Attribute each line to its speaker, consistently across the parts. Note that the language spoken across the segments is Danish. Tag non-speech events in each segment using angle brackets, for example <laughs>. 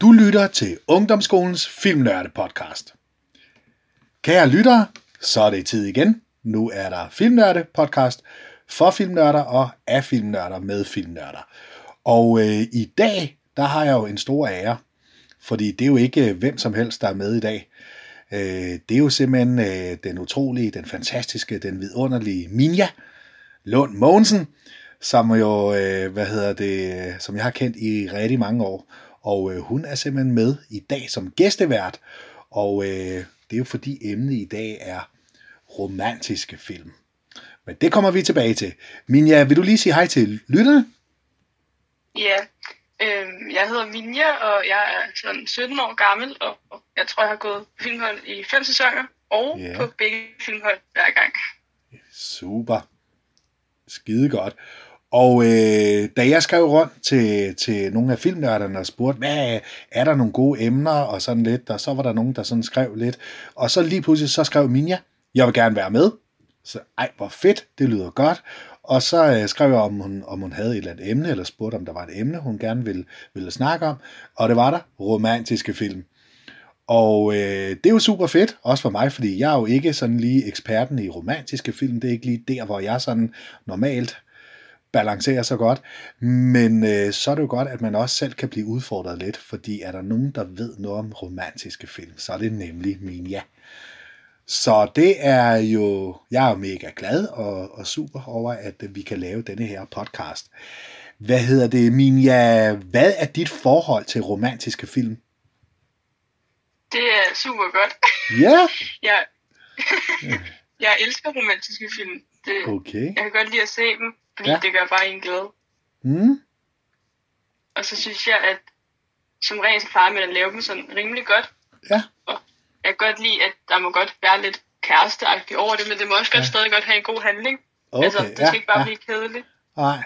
Speaker 1: Du lytter til Ungdomsskolens Filmnørde podcast. Kære lyttere, så er det tid igen. Nu er der Filmnørde podcast for filmnørder og af filmnørder med filmnørder. Og øh, i dag, der har jeg jo en stor ære, fordi det er jo ikke øh, hvem som helst, der er med i dag. Øh, det er jo simpelthen øh, den utrolige, den fantastiske, den vidunderlige Minja Lund Mogensen, som jo, øh, hvad hedder det, som jeg har kendt i rigtig mange år. Og øh, hun er simpelthen med i dag som gæstevært, og øh, det er jo fordi emnet i dag er romantiske film. Men det kommer vi tilbage til. Minja, vil du lige sige hej til lytterne?
Speaker 2: Ja, øh, jeg hedder Minja, og jeg er sådan 17 år gammel, og jeg tror, jeg har gået på filmhold i fem sæsoner, og
Speaker 1: Ja.
Speaker 2: på begge filmhold hver gang.
Speaker 1: Super. Skide godt. Og øh, da jeg skrev rundt til, til nogle af filmnørderne og spurgte, hvad er, der nogle gode emner og sådan lidt, og så var der nogen, der sådan skrev lidt. Og så lige pludselig så skrev Minja, jeg vil gerne være med. Så ej, hvor fedt, det lyder godt. Og så øh, skrev jeg, om hun, om hun havde et eller andet emne, eller spurgte, om der var et emne, hun gerne ville, ville snakke om. Og det var der, romantiske film. Og øh, det er jo super fedt, også for mig, fordi jeg er jo ikke sådan lige eksperten i romantiske film. Det er ikke lige der, hvor jeg sådan normalt balancerer så godt. Men øh, så er det jo godt, at man også selv kan blive udfordret lidt, fordi er der nogen, der ved noget om romantiske film, så er det nemlig min ja. Så det er jo, jeg er mega glad og, og super over, at vi kan lave denne her podcast. Hvad hedder det, Minja? Hvad er dit forhold til romantiske film?
Speaker 2: Det er super godt.
Speaker 1: Ja, <laughs>
Speaker 2: Jeg, <laughs> jeg elsker romantiske film. Det,
Speaker 1: okay.
Speaker 2: jeg kan godt lide at se dem, fordi
Speaker 1: Ja.
Speaker 2: det gør bare en glad.
Speaker 1: Mm.
Speaker 2: Og så synes jeg, at som regel så plejer man at lave dem sådan rimelig godt.
Speaker 1: Ja,
Speaker 2: Og jeg kan godt lide, at der må godt være lidt kæresteagtigt over det, men det må også godt
Speaker 1: Ja.
Speaker 2: stadig godt have en god handling.
Speaker 1: okay.
Speaker 2: altså, det skal
Speaker 1: ja,
Speaker 2: ikke bare
Speaker 1: ja.
Speaker 2: blive kedeligt.
Speaker 1: Nej.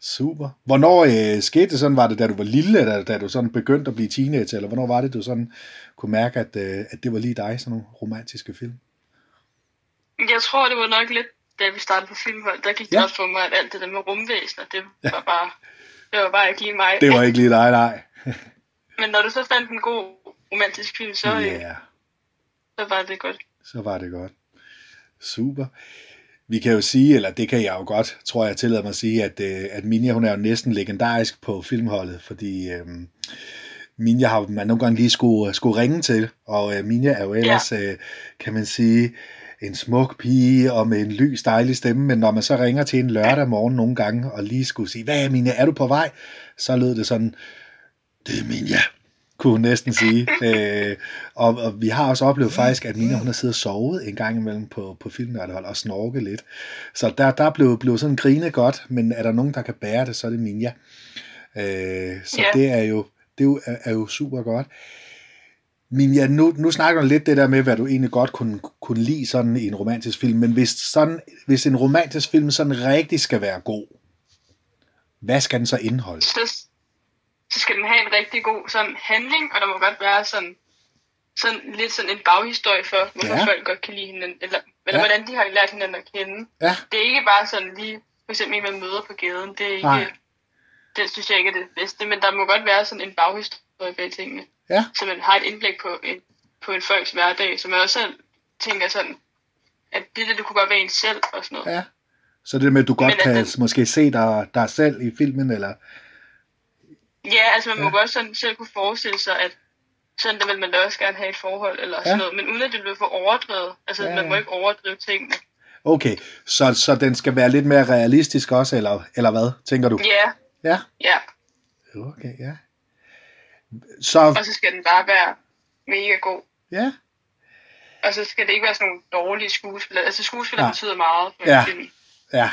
Speaker 1: Super. Hvornår øh, skete det sådan? Var det, da du var lille, eller da du sådan begyndte at blive teenager, eller hvornår var det, du sådan kunne mærke, at, øh, at det var lige dig, sådan nogle romantiske film?
Speaker 2: Jeg tror, det var nok lidt, da vi startede på filmhold, der gik det
Speaker 1: Ja.
Speaker 2: op for mig, at alt det der med rumvæsener, det var bare, det var bare ikke lige mig.
Speaker 1: Det var ikke lige dig, nej. <laughs>
Speaker 2: Men når du så fandt en god romantisk film, så,
Speaker 1: Ja,
Speaker 2: yeah.
Speaker 1: yeah,
Speaker 2: så var det godt.
Speaker 1: så var det godt. Super. Vi kan jo sige, eller det kan jeg jo godt, tror jeg tillader mig at sige, at, øh, at Minja, hun er jo næsten legendarisk på filmholdet, fordi øh, Minja har man nogle gange lige skulle, skulle ringe til, og øh, Minja er jo ellers, ja. øh, kan man sige, en smuk pige og med en lys, dejlig stemme, men når man så ringer til en lørdag morgen nogle gange, og lige skulle sige, hvad Minja, er du på vej? Så lød det sådan, det er Minja, kunne hun næsten sige. <laughs> øh, og, og vi har også oplevet faktisk, at Minja, hun har siddet og sovet en gang imellem på, på filmnørdehold og snorket lidt. Så der, der blev, blev sådan grinet godt, men er der nogen, der kan bære det, så er det Minja. Øh, så
Speaker 2: Ja.
Speaker 1: det er jo, det er jo, er jo super godt. Minja, nu, nu snakker du lidt det der med, hvad du egentlig godt kunne, kunne lide sådan i en romantisk film, men hvis, sådan, hvis en romantisk film sådan rigtig skal være god, hvad skal den så indeholde?
Speaker 2: Så, så skal den have en rigtig god sådan handling, og der må godt være sådan, sådan lidt sådan en baghistorie for, hvorfor
Speaker 1: Ja.
Speaker 2: ja. folk godt kan lide hinanden, eller, eller
Speaker 1: Ja.
Speaker 2: ja. hvordan de har lært hinanden at kende.
Speaker 1: Ja,
Speaker 2: Det er ikke bare sådan lige, for eksempel en, man møder på gaden, det er ikke,
Speaker 1: Nej.
Speaker 2: det synes jeg ikke er det bedste, men der må godt være sådan en baghistorie bag tingene,
Speaker 1: ja,
Speaker 2: så man har et indblik på en, på en folks hverdag, så man også tænker sådan, at det der, det kunne godt være en selv og sådan noget.
Speaker 1: ja. Så det med, at du godt
Speaker 2: Men
Speaker 1: kan
Speaker 2: den-
Speaker 1: måske se dig, dig selv i filmen, eller...
Speaker 2: Ja, altså man må
Speaker 1: Ja.
Speaker 2: godt sådan selv kunne forestille sig, at sådan der vil man da også gerne have et forhold eller
Speaker 1: Ja.
Speaker 2: sådan noget, men uden at det bliver for overdrevet. Altså
Speaker 1: Ja,
Speaker 2: man må ikke overdrive tingene.
Speaker 1: Okay, så, så den skal være lidt mere realistisk også, eller, eller hvad, tænker du?
Speaker 2: Ja,
Speaker 1: Ja.
Speaker 2: ja.
Speaker 1: Okay, ja. Så,
Speaker 2: Og så skal den bare være mega god.
Speaker 1: ja,
Speaker 2: Og så skal det ikke være sådan nogle dårlige skuespillere. Altså skuespillere
Speaker 1: Nej.
Speaker 2: betyder meget for
Speaker 1: Ja.
Speaker 2: en film.
Speaker 1: ja.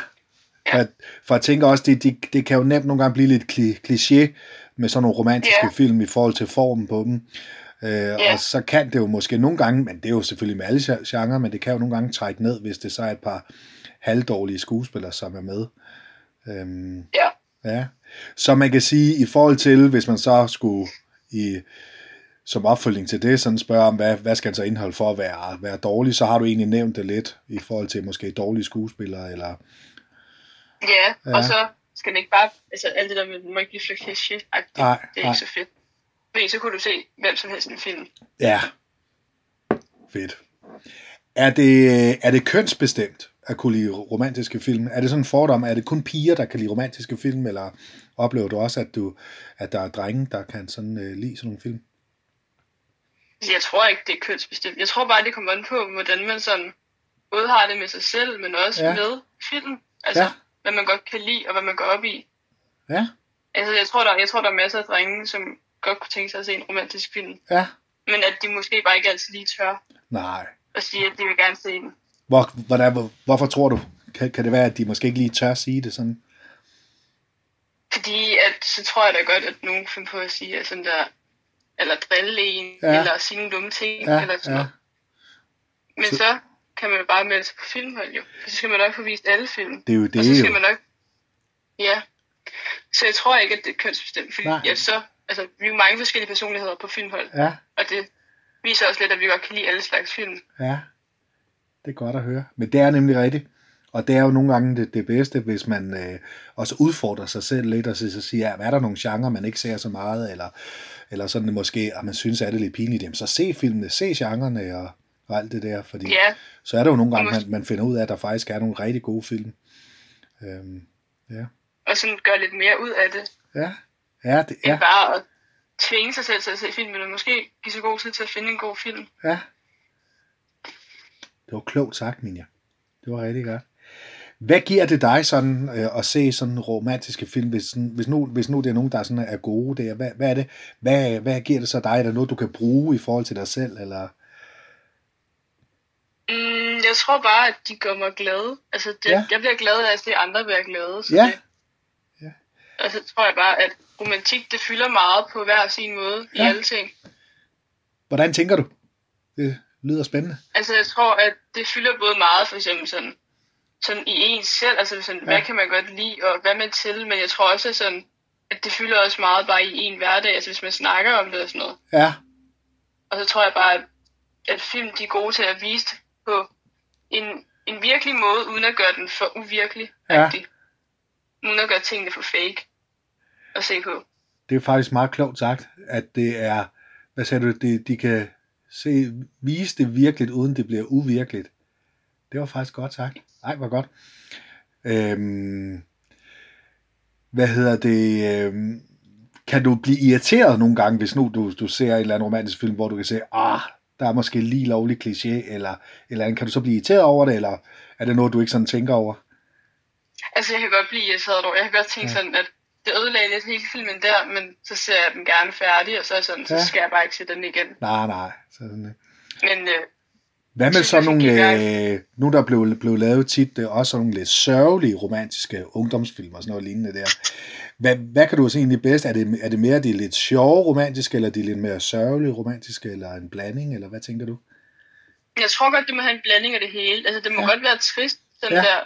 Speaker 1: For,
Speaker 2: Ja.
Speaker 1: for jeg tænker også, det, det, det kan jo nemt nogle gange blive lidt kli, kliché med sådan nogle romantiske
Speaker 2: Ja.
Speaker 1: film i forhold til formen på dem. Øh, Og så kan det jo måske nogle gange, men det er jo selvfølgelig med alle gen- genrer, men det kan jo nogle gange trække ned, hvis det så er et par halvdårlige skuespillere, som er med. Øhm,
Speaker 2: Ja.
Speaker 1: Ja, så man kan sige, i forhold til, hvis man så skulle i, som opfølging til det, sådan spørge om, hvad, hvad skal den så indeholde for at være, være dårlig, så har du egentlig nævnt det lidt, i forhold til måske dårlige skuespillere, eller
Speaker 2: Ja,
Speaker 1: Ja.
Speaker 2: og så skal den ikke bare, altså alt det der med, den må ikke blive for.
Speaker 1: Nej,
Speaker 2: det er
Speaker 1: nej.
Speaker 2: ikke så fedt. Fordi så kunne du se hvem som helst i film.
Speaker 1: Ja. Fedt. Er det, er det kønsbestemt at kunne lide romantiske film? Er det sådan en fordom? Er det kun piger, der kan lide romantiske film, eller oplever du også, at, du, at der er drenge, der kan sådan, uh, lide sådan nogle film?
Speaker 2: Altså, Jeg tror ikke, det er kønsbestemt. Jeg tror bare, det kommer an på, hvordan man sådan både har det med sig selv, men også
Speaker 1: Ja.
Speaker 2: med film. Altså,
Speaker 1: Ja.
Speaker 2: hvad man godt kan lide, og hvad man går op i.
Speaker 1: Ja,
Speaker 2: Altså, jeg tror, der, jeg tror, der er masser af drenge, som godt kunne tænke sig at se en romantisk film.
Speaker 1: ja.
Speaker 2: Men at de måske bare ikke altid lige tør
Speaker 1: Nej.
Speaker 2: at sige, at de vil gerne se den.
Speaker 1: Hvor, hvordan, hvor, hvorfor tror du? Kan, kan det være, at de måske ikke lige tør sige det sådan?
Speaker 2: Fordi at, så tror jeg da godt, at nogen finder på at sige, at sådan der, eller drille en,
Speaker 1: Ja.
Speaker 2: eller sige nogle dumme ting,
Speaker 1: Ja,
Speaker 2: eller sådan
Speaker 1: ja.
Speaker 2: noget. Men
Speaker 1: Så-
Speaker 2: så, kan man jo bare melde sig på filmhold, jo. For så skal man nok få vist alle film.
Speaker 1: Det er jo
Speaker 2: og så
Speaker 1: det,
Speaker 2: skal
Speaker 1: jo.
Speaker 2: man nok... Ja. Så jeg tror ikke, at det er kønsbestemt, fordi
Speaker 1: Nej.
Speaker 2: ja, så, altså, vi er jo mange forskellige personligheder på filmhold,
Speaker 1: Ja,
Speaker 2: og det viser også lidt, at vi godt kan lide alle slags film.
Speaker 1: ja. Det er godt at høre. Men det er nemlig rigtigt. Og det er jo nogle gange det, det bedste, hvis man øh, også udfordrer sig selv lidt, og så, siger, ja, er der nogle genrer, man ikke ser så meget, eller, eller sådan måske, at man synes, at det er lidt pinligt, jamen så se filmene, se genrerne og, og alt det der, fordi
Speaker 2: Ja,
Speaker 1: så er der jo nogle gange, man, man finder ud af, at der faktisk er nogle rigtig gode film. Øhm, ja.
Speaker 2: og sådan gøre lidt mere ud af det,
Speaker 1: Ja, ja, det,
Speaker 2: end
Speaker 1: ja,
Speaker 2: bare at tvinge sig selv til at se filmen, og måske give så god tid til at finde en god film.
Speaker 1: ja. Det var klogt sagt, Minja. Det var rigtig godt. Hvad giver det dig sådan øh, at se sådan romantiske film, hvis, sådan, hvis, nu, hvis nu det er nogen, der sådan er gode der? Hvad, hvad er det? Hvad, hvad giver det så dig? Er der noget, du kan bruge i forhold til dig selv? Eller?
Speaker 2: Mm, jeg tror bare, at de gør mig glad. Altså, det,
Speaker 1: Ja.
Speaker 2: jeg bliver glad af at se andre være glade. Så
Speaker 1: Ja.
Speaker 2: Det,
Speaker 1: Ja.
Speaker 2: Og så tror jeg bare, at romantik, det fylder meget på hver sin måde
Speaker 1: Ja.
Speaker 2: i alle ting.
Speaker 1: Hvordan tænker du? Det lyder spændende.
Speaker 2: Altså, jeg tror, at det fylder både meget, for eksempel sådan, sådan i ens selv, altså sådan,
Speaker 1: Ja.
Speaker 2: hvad kan man godt lide, og hvad man til, men jeg tror også, sådan, at det fylder også meget bare i en hverdag, altså hvis man snakker om det og sådan noget.
Speaker 1: Ja,
Speaker 2: Og så tror jeg bare, at, at film de er gode til at vise det på en, en virkelig måde, uden at gøre den for uvirkelig.
Speaker 1: Ja.
Speaker 2: Uden at gøre tingene for fake at se på.
Speaker 1: det er faktisk meget klogt sagt, at det er, hvad sagde du, det, de kan se, vise det virkeligt, uden det bliver uvirkeligt. Det var faktisk godt sagt. Ej, hvor godt. Øhm, hvad hedder det? Øhm, kan du blive irriteret nogle gange, hvis nu du, du ser en eller anden romantisk film, hvor du kan se, ah, der er måske lige lovlig kliché, eller, eller andet. kan du så blive irriteret over det, eller er det noget, du ikke sådan tænker over?
Speaker 2: Altså, jeg kan godt blive irriteret over. Jeg kan godt tænke
Speaker 1: Ja.
Speaker 2: ja. sådan, at det ødelagde lidt hele filmen der, men så ser jeg den gerne færdig, og så er sådan, så
Speaker 1: Ja.
Speaker 2: skal jeg bare ikke se den igen.
Speaker 1: Nej, nej. Sådan, øh.
Speaker 2: Men øh,
Speaker 1: Hvad med sådan
Speaker 2: jeg
Speaker 1: nogle, øh, nu der blev, blev lavet tit øh, også nogle lidt sørgelige romantiske ungdomsfilm og sådan noget lignende der. Hvad, hvad kan du se egentlig bedst? Er det, er det mere de lidt sjove romantiske, eller de lidt mere sørgelige romantiske, eller en blanding, eller hvad tænker du?
Speaker 2: jeg tror godt, det må have en blanding af det hele. Altså, det må
Speaker 1: Ja.
Speaker 2: godt være trist,
Speaker 1: Ja.
Speaker 2: ja. der,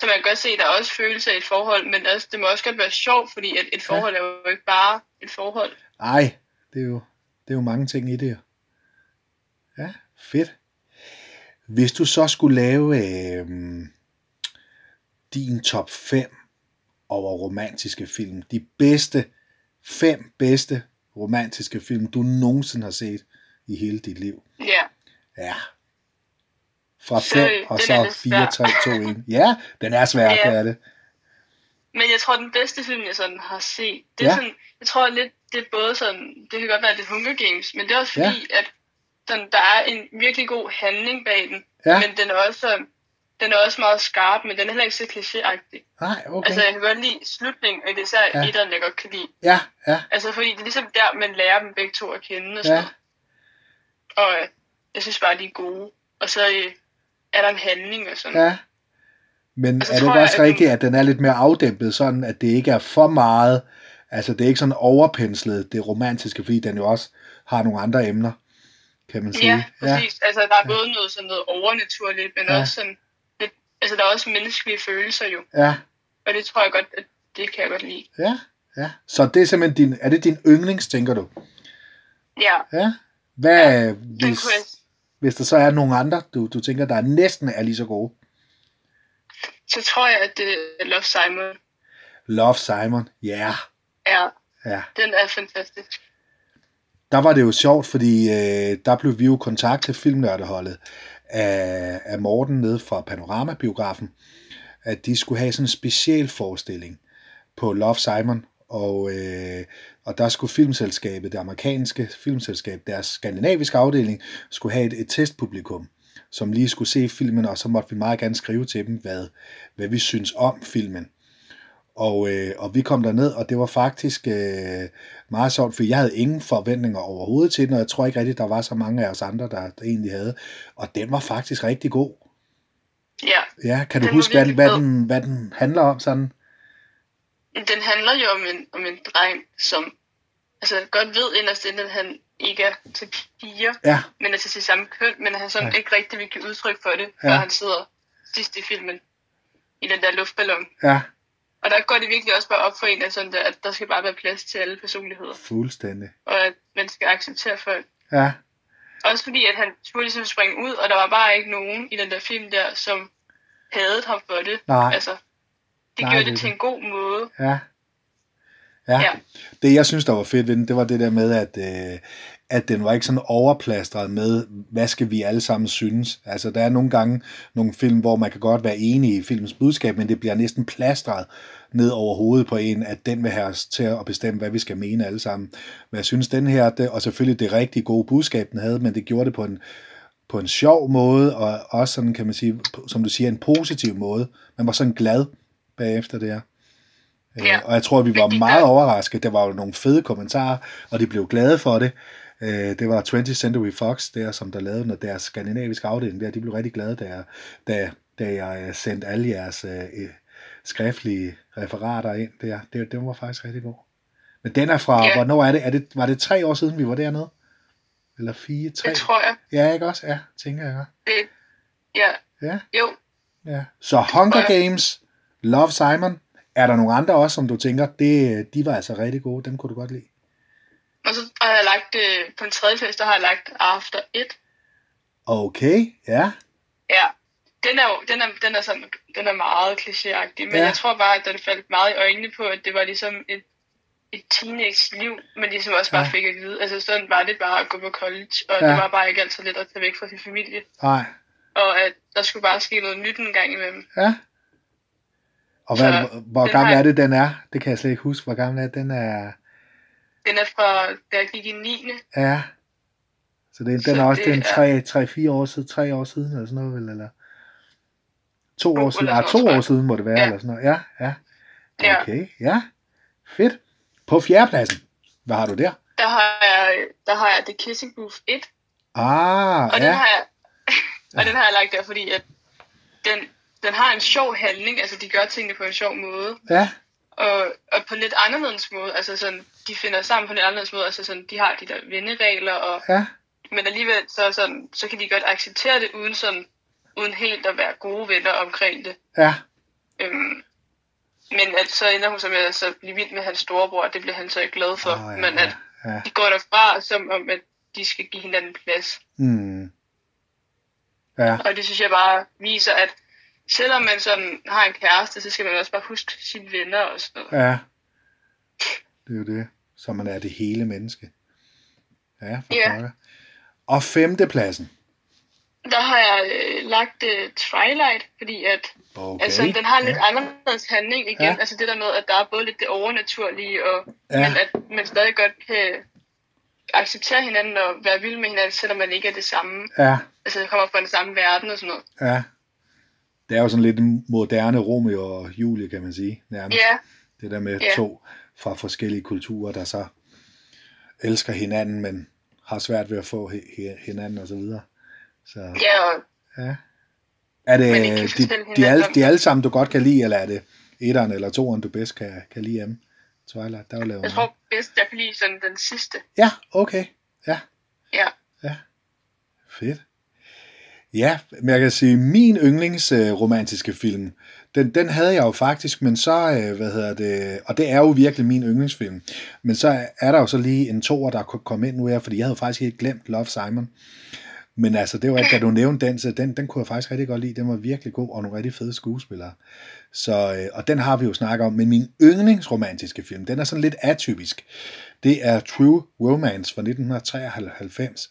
Speaker 2: så man kan godt se, at der er også følelser i et forhold, men også, det må også godt være sjovt, fordi at et forhold er jo ikke bare et forhold.
Speaker 1: Ej, det er jo, det er jo mange ting i det. Ja, fedt. Hvis du så skulle lave øh, din top 5 over romantiske film, de bedste, fem bedste romantiske film, du nogensinde har set i hele dit liv.
Speaker 2: Ja.
Speaker 1: Ja. Fra
Speaker 2: Så,
Speaker 1: 5 og
Speaker 2: den
Speaker 1: så
Speaker 2: er lidt
Speaker 1: 4, 3, 2, 1. Ja, den er svær,
Speaker 2: Ja.
Speaker 1: det er det.
Speaker 2: Men jeg tror, den bedste film, jeg sådan har set, det
Speaker 1: Ja.
Speaker 2: er sådan, jeg tror lidt, det er både sådan, det kan godt være, det er Hunger Games, men det er også
Speaker 1: Ja.
Speaker 2: fordi, at sådan, der er en virkelig god handling bag den,
Speaker 1: Ja,
Speaker 2: men den er også sådan, den er også meget skarp, men den er heller ikke så klichéagtig.
Speaker 1: nej, okay.
Speaker 2: Altså, jeg kan godt lide slutningen, og det er især
Speaker 1: Ja.
Speaker 2: ja. etteren, jeg godt kan lide.
Speaker 1: Ja, ja,
Speaker 2: Altså, fordi det er ligesom der, man lærer dem begge to at kende og sådan
Speaker 1: ja,
Speaker 2: noget. Og øh, jeg synes bare, de er gode. Og så øh, er der en handling og sådan.
Speaker 1: ja. Men
Speaker 2: Og så
Speaker 1: er det
Speaker 2: jeg,
Speaker 1: også
Speaker 2: den-
Speaker 1: rigtigt, at den er lidt mere afdæmpet, sådan at det ikke er for meget, altså det er ikke sådan overpenslet, det romantiske, fordi den jo også har nogle andre emner, kan man sige.
Speaker 2: Ja, præcis. Ja. Altså, der er både noget sådan noget overnaturligt, men
Speaker 1: Ja.
Speaker 2: ja. også sådan lidt, altså, der er også menneskelige følelser jo.
Speaker 1: Ja,
Speaker 2: Og det tror jeg godt, at det kan jeg godt lide.
Speaker 1: ja, ja. Så det er simpelthen din, er det din yndlings, tænker du?
Speaker 2: Ja,
Speaker 1: Ja. Hvad, ja, hvis,
Speaker 2: jeg,
Speaker 1: hvis der så er nogle andre, du, du tænker, der næsten er lige så gode?
Speaker 2: så tror jeg, at det er Love Simon.
Speaker 1: Love Simon, ja. Yeah.
Speaker 2: Ja,
Speaker 1: Ja,
Speaker 2: den er fantastisk.
Speaker 1: der var det jo sjovt, fordi øh, der blev vi jo kontaktet filmnørdeholdet af, af Morten nede fra Panorama-biografen, at de skulle have sådan en speciel forestilling på Love Simon, og, øh, og der skulle filmselskabet, det amerikanske filmselskab, deres skandinaviske afdeling, skulle have et, et testpublikum, som lige skulle se filmen, og så måtte vi meget gerne skrive til dem, hvad, hvad vi synes om filmen. Og, øh, og vi kom derned, og det var faktisk øh, meget sjovt, for jeg havde ingen forventninger overhovedet til den, og jeg tror ikke rigtigt, der var så mange af os andre, der, der egentlig havde. Og den var faktisk rigtig god.
Speaker 2: Ja,
Speaker 1: Ja, kan du huske, hvad, hvad, den, hvad den handler om sådan?
Speaker 2: Den handler jo om en, om en dreng, som altså, godt ved inderst inde, at han ikke er til piger,
Speaker 1: Ja,
Speaker 2: men er til sit samme køn, men han sådan
Speaker 1: Ja.
Speaker 2: ikke rigtig vil give udtryk for det,
Speaker 1: Ja.
Speaker 2: før han sidder sidst i filmen i den der luftballon.
Speaker 1: ja,
Speaker 2: Og der går det virkelig også bare op for en, at, sådan der, at der skal bare være plads til alle personligheder,
Speaker 1: fuldstændig.
Speaker 2: og at man skal acceptere folk.
Speaker 1: Ja,
Speaker 2: Også fordi, at han skulle ligesom springe ud, og der var bare ikke nogen i den der film der, som hadede ham for det.
Speaker 1: Nej.
Speaker 2: Altså, det gjorde
Speaker 1: det
Speaker 2: det til en god måde.
Speaker 1: ja. Ja,
Speaker 2: Ja.
Speaker 1: det jeg synes, der var fedt ved den, det var det der med, at, øh, at den var ikke sådan overplastret med, hvad skal vi alle sammen synes. Altså, der er nogle gange nogle film, hvor man kan godt være enig i filmens budskab, men det bliver næsten plastret ned over hovedet på en, at den vil have os til at bestemme, hvad vi skal mene alle sammen. Men jeg synes, den her, det, og selvfølgelig det rigtig gode budskab, den havde, men det gjorde det på en, på en sjov måde, og også sådan, kan man sige, som du siger, en positiv måde. Man var sådan glad bagefter det her. Øh,
Speaker 2: Ja.
Speaker 1: Og jeg tror, vi var meget overrasket. Der var jo nogle fede kommentarer, og de blev glade for det. Øh, Det var 20th Century Fox, der, som der lavede noget, deres skandinaviske afdeling der. De blev rigtig glade, da jeg, da, da jeg øh, sendte alle jeres øh, skriftlige referater ind der. Det, det var faktisk rigtig god. Men den er fra,
Speaker 2: Ja.
Speaker 1: hvornår er det? er det? Var det tre år siden, vi var dernede? Eller fire, tre?
Speaker 2: Det tror jeg.
Speaker 1: Ja, ikke også? Ja, tænker jeg.
Speaker 2: Det, ja,
Speaker 1: Ja,
Speaker 2: jo.
Speaker 1: ja. Så Hunger. Games, Love Simon. Er der nogle andre også, som du tænker, det, de var altså rigtig gode, dem kunne du godt lide?
Speaker 2: Og så har jeg lagt, øh, på en tredje plads, der har jeg lagt After It.
Speaker 1: Okay, ja.
Speaker 2: Ja, den er jo, den er, den er, sådan, den er meget klichéagtig, men
Speaker 1: Ja.
Speaker 2: jeg tror bare, at det faldt meget i øjnene på, at det var ligesom et, et teenage-liv, men ligesom også bare
Speaker 1: Ja.
Speaker 2: fik at vide. Altså sådan var det bare at gå på college, og
Speaker 1: ja.
Speaker 2: det var bare ikke altid let at tage væk fra sin familie.
Speaker 1: Nej,
Speaker 2: Og at der skulle bare ske noget nyt en gang imellem.
Speaker 1: ja. Og hvad,
Speaker 2: Så,
Speaker 1: hvor
Speaker 2: den
Speaker 1: gammel
Speaker 2: har-
Speaker 1: er det, den er? Det kan jeg slet ikke huske, hvor gammel er den er.
Speaker 2: Den er fra, da jeg gik i 9.
Speaker 1: Ja. Så det, den
Speaker 2: Så
Speaker 1: er også
Speaker 2: det
Speaker 1: den
Speaker 2: er-
Speaker 1: 3-4 år siden, 3 år siden, eller sådan noget, vel, eller? To år siden, ah, to år siden må det være,
Speaker 2: Ja.
Speaker 1: eller sådan noget. Ja, ja. Okay, ja. Fedt. På fjerdepladsen, hvad har du der?
Speaker 2: Der har jeg, der har jeg The Kissing Booth 1,
Speaker 1: Ah,
Speaker 2: og den
Speaker 1: ja.
Speaker 2: har jeg, <laughs> og den har jeg lagt der, fordi at den, den har en sjov handling, altså de gør tingene på en sjov måde,
Speaker 1: Ja,
Speaker 2: og, og på lidt anderledes måde, altså sådan, de finder sammen på en lidt anderledes måde, altså sådan, de har de der venneregler, og,
Speaker 1: ja,
Speaker 2: men alligevel så, sådan, så kan de godt acceptere det, uden sådan, uden helt at være gode venner omkring det.
Speaker 1: ja.
Speaker 2: Øhm, men at så ender hun så med at så blive vild med hans storebror, og det bliver han så ikke glad for,
Speaker 1: Åh, ja,
Speaker 2: men at
Speaker 1: ja, ja.
Speaker 2: de går derfra, som om at de skal give hinanden plads.
Speaker 1: Mm. Ja,
Speaker 2: Og det synes jeg bare viser, at selvom man sådan har en kæreste, så skal man også bare huske sine venner og sådan noget.
Speaker 1: ja. Det er jo det. Så man er det hele menneske. Ja, for
Speaker 2: Ja.
Speaker 1: pokker. Og femtepladsen.
Speaker 2: Der har jeg øh, lagt øh, Twilight, fordi at
Speaker 1: Okay.
Speaker 2: altså, den har en lidt
Speaker 1: ja.
Speaker 2: anderledes handling igen.
Speaker 1: Ja.
Speaker 2: Altså det der med, at der er både lidt det overnaturlige, og,
Speaker 1: ja.
Speaker 2: men at man stadig godt kan acceptere hinanden og være vild med hinanden, selvom man ikke er det samme.
Speaker 1: Ja,
Speaker 2: Altså kommer fra den samme verden og sådan noget.
Speaker 1: ja. Det er jo sådan lidt en moderne Romeo og Julie, kan man sige. Nærmest.
Speaker 2: Ja,
Speaker 1: Det der med
Speaker 2: Ja.
Speaker 1: to fra forskellige kulturer, der så elsker hinanden, men har svært ved at få hi- hi- hinanden og så videre. Så,
Speaker 2: ja og
Speaker 1: ja. Er det de, de, alle, de alle sammen, du godt kan lide, eller er det etteren eller toeren, du bedst kan, kan lide hjemme? Twilight, der er jo lavet
Speaker 2: jeg tror bedst, jeg kan lide sådan den sidste.
Speaker 1: Ja, okay. Ja,
Speaker 2: Ja,
Speaker 1: ja. Fedt. Ja, men jeg kan sige, min yndlings øh, romantiske film, den, den havde jeg jo faktisk, men så, øh, hvad hedder det, og det er jo virkelig min yndlingsfilm, men så er der jo så lige en toer, der kunne komme ind nu her, fordi jeg havde faktisk helt glemt Love Simon. Men altså, det var, da du nævnte den, så den, den kunne jeg faktisk rigtig godt lide. Den var virkelig god, og nogle rigtig fede skuespillere. Så, øh, og den har vi jo snakket om. Men min yndlingsromantiske film, den er sådan lidt atypisk. Det er True Romance fra 1993.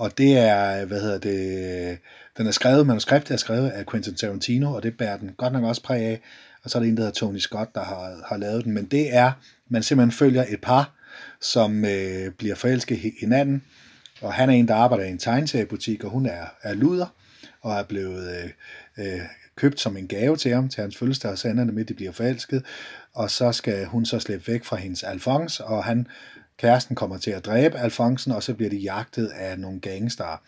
Speaker 1: Og det er, hvad hedder det, den er skrevet, manuskriptet er skrevet af Quentin Tarantino, og det bærer den godt nok også præg af. Og så er der en, der hedder Tony Scott, der har, har lavet den. Men det er, man simpelthen følger et par, som øh, bliver forelsket i hinanden, og han er en, der arbejder i en tegneseriebutik, og hun er, er luder, og er blevet øh, øh, købt som en gave til ham, til hans fødselsdag, og så ender det med, at de bliver forelsket, og så skal hun så slippe væk fra hendes Alphonse, og han, kæresten kommer til at dræbe Alfonsen, og så bliver de jagtet af nogle gangster.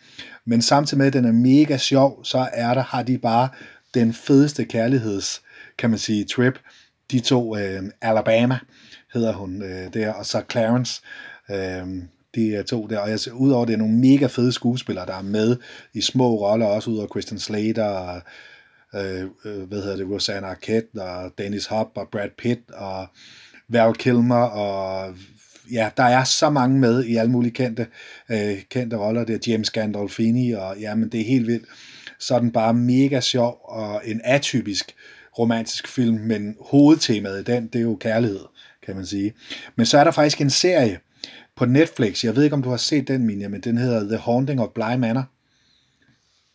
Speaker 1: Men samtidig med, at den er mega sjov, så er der, har de bare den fedeste kærligheds, kan man sige, trip. De to, øh, Alabama hedder hun øh, der, og så Clarence, øh, de er to der, og jeg, udover det er nogle mega fede skuespillere, der er med i små roller, også ud over Christian Slater, og, øh, øh, hvad hedder det, Rosanna Arquette, og Dennis Hopper, og Brad Pitt, og Val Kilmer, og ja, der er så mange med i alle mulige kendte, øh, kendte roller. Det er James Gandolfini, og ja, men det er helt vildt. Så er den bare mega sjov, og en atypisk romantisk film, men hovedtemaet i den, det er jo kærlighed, kan man sige. Men så er der faktisk en serie, på Netflix. Jeg ved ikke, om du har set den, Minja, men den hedder The Haunting of Bly Manor.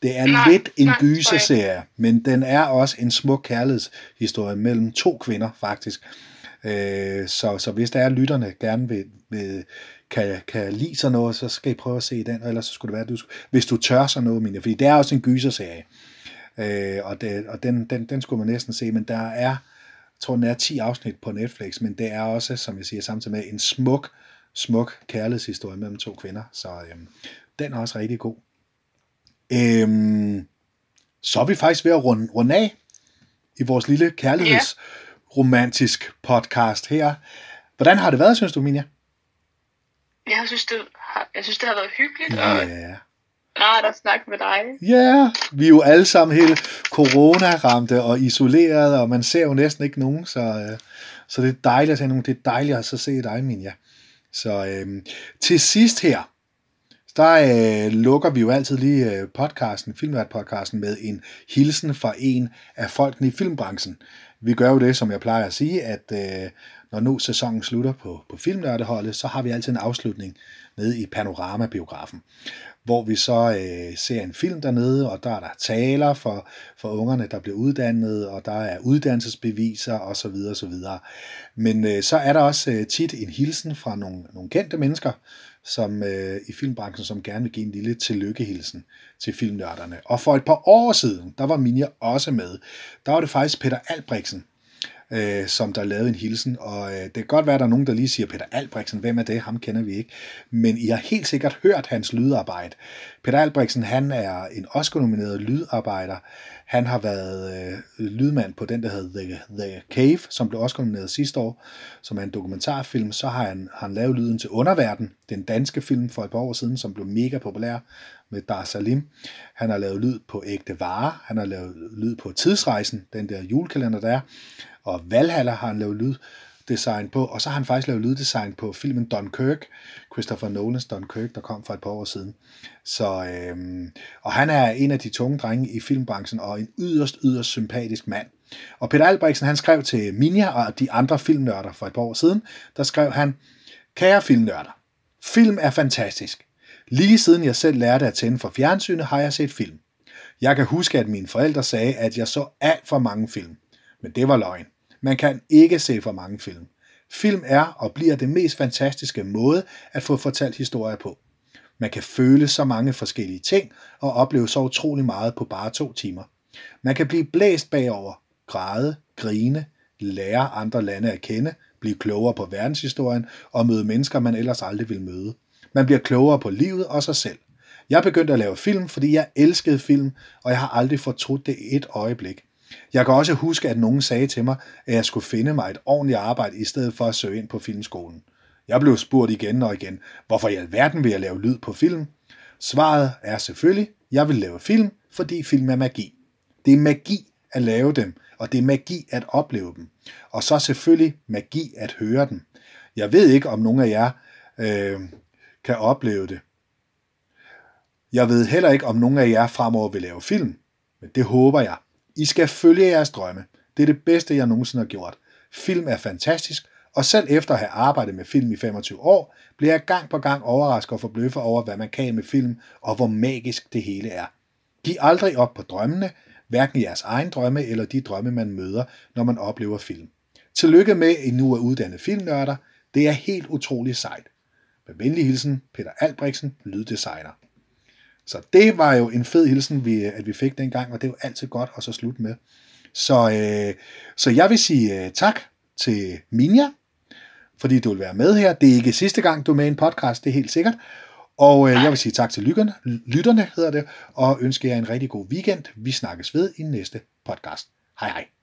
Speaker 1: Det er nej, lidt en gyserserie, men den er også en smuk kærlighedshistorie mellem to kvinder, faktisk. Øh, så, så hvis der er lytterne gerne vil, vil kan, kan lide sådan noget, så skal I prøve at se den, og ellers så skulle det være, at du, hvis du tør sådan noget, mine, fordi det er også en gyserserie. Øh, og det, og den, den, den skulle man næsten se, men der er, jeg tror, den er 10 afsnit på Netflix, men det er også, som jeg siger, samtidig med en smuk smuk kærlighedshistorie mellem to kvinder, så øhm, den er også rigtig god. Øhm, så er vi faktisk ved at runde, runde af i vores lille kærligheds kærlighedsromantisk podcast her. Hvordan har det været, synes du, Minja?
Speaker 2: Jeg synes, det har, jeg synes, det har været hyggeligt. Ja. Og rart at snakke med dig.
Speaker 1: Ja, yeah, vi er jo alle sammen helt corona-ramte og isoleret, og man ser jo næsten ikke nogen, så, øh, så det er dejligt at se nogen. Det er dejligt at så se dig, Minja. Så øh, til sidst her, der øh, lukker vi jo altid lige øh, podcasten, filmvært-podcasten med en hilsen fra en af folkene i filmbranchen. Vi gør jo det, som jeg plejer at sige, at øh, når nu sæsonen slutter på, på filmnørdeholdet, så har vi altid en afslutning nede i Panorama-biografen hvor vi så øh, ser en film dernede, og der er der taler for, for ungerne, der bliver uddannet, og der er uddannelsesbeviser osv. osv. Men øh, så er der også øh, tit en hilsen fra nogle, nogle kendte mennesker som øh, i filmbranchen, som gerne vil give en lille tillykkehilsen til filmnørderne. Og for et par år siden, der var Minja også med. Der var det faktisk Peter Albrechtsen, øh, som der lavede en hilsen. Og øh, det kan godt være, at der er nogen, der lige siger, Peter Albrechtsen, hvem er det? Ham kender vi ikke. Men I har helt sikkert hørt hans lydarbejde. Peter Albrechtsen, han er en Oscar-nomineret lydarbejder. Han har været øh, lydmand på den, der hedder The, The Cave, som blev Oscar-nomineret sidste år, som er en dokumentarfilm. Så har han, han lavet lyden til Underverden, den danske film for et par år siden, som blev mega populær med Dar Salim. Han har lavet lyd på Ægte Vare. Han har lavet lyd på Tidsrejsen, den der julekalender der er og Valhalla har han lavet lyddesign på, og så har han faktisk lavet lyddesign på filmen Dunkirk, Christopher Nolans Dunkirk, der kom for et par år siden. Så, øhm, og han er en af de tunge drenge i filmbranchen, og en yderst, yderst sympatisk mand. Og Peter Albrechtsen, han skrev til Minja og de andre filmnørder for et par år siden, der skrev han, Kære filmnørder, film er fantastisk. Lige siden jeg selv lærte at tænde for fjernsynet, har jeg set film. Jeg kan huske, at mine forældre sagde, at jeg så alt for mange film. Men det var løgn. Man kan ikke se for mange film. Film er og bliver det mest fantastiske måde at få fortalt historier på. Man kan føle så mange forskellige ting og opleve så utrolig meget på bare to timer. Man kan blive blæst bagover, græde, grine, lære andre lande at kende, blive klogere på verdenshistorien og møde mennesker, man ellers aldrig ville møde. Man bliver klogere på livet og sig selv. Jeg begyndte at lave film, fordi jeg elskede film, og jeg har aldrig fortrudt det et øjeblik. Jeg kan også huske, at nogen sagde til mig, at jeg skulle finde mig et ordentligt arbejde, i stedet for at søge ind på filmskolen. Jeg blev spurgt igen og igen, hvorfor i alverden vil jeg lave lyd på film? Svaret er selvfølgelig, jeg vil lave film, fordi film er magi. Det er magi at lave dem, og det er magi at opleve dem. Og så selvfølgelig magi at høre dem. Jeg ved ikke, om nogen af jer øh, kan opleve det. Jeg ved heller ikke, om nogen af jer fremover vil lave film, men det håber jeg. I skal følge jeres drømme. Det er det bedste, jeg nogensinde har gjort. Film er fantastisk, og selv efter at have arbejdet med film i 25 år, bliver jeg gang på gang overrasket og forbløffet over, hvad man kan med film, og hvor magisk det hele er. Giv aldrig op på drømmene, hverken jeres egen drømme eller de drømme, man møder, når man oplever film. Tillykke med, at I nu er uddannet filmnørder. Det er helt utroligt sejt. Med venlig hilsen, Peter Albrechtsen, lyddesigner. Så det var jo en fed hilsen, vi, at vi fik dengang, og det er jo altid godt at så slutte med. Så, øh, så jeg vil sige øh, tak til Minja, fordi du vil være med her. Det er ikke sidste gang, du er med i en podcast, det er helt sikkert. Og øh, jeg vil sige tak til lytterne, lytterne hedder det, og ønske jer en rigtig god weekend. Vi snakkes ved i næste podcast. Hej hej.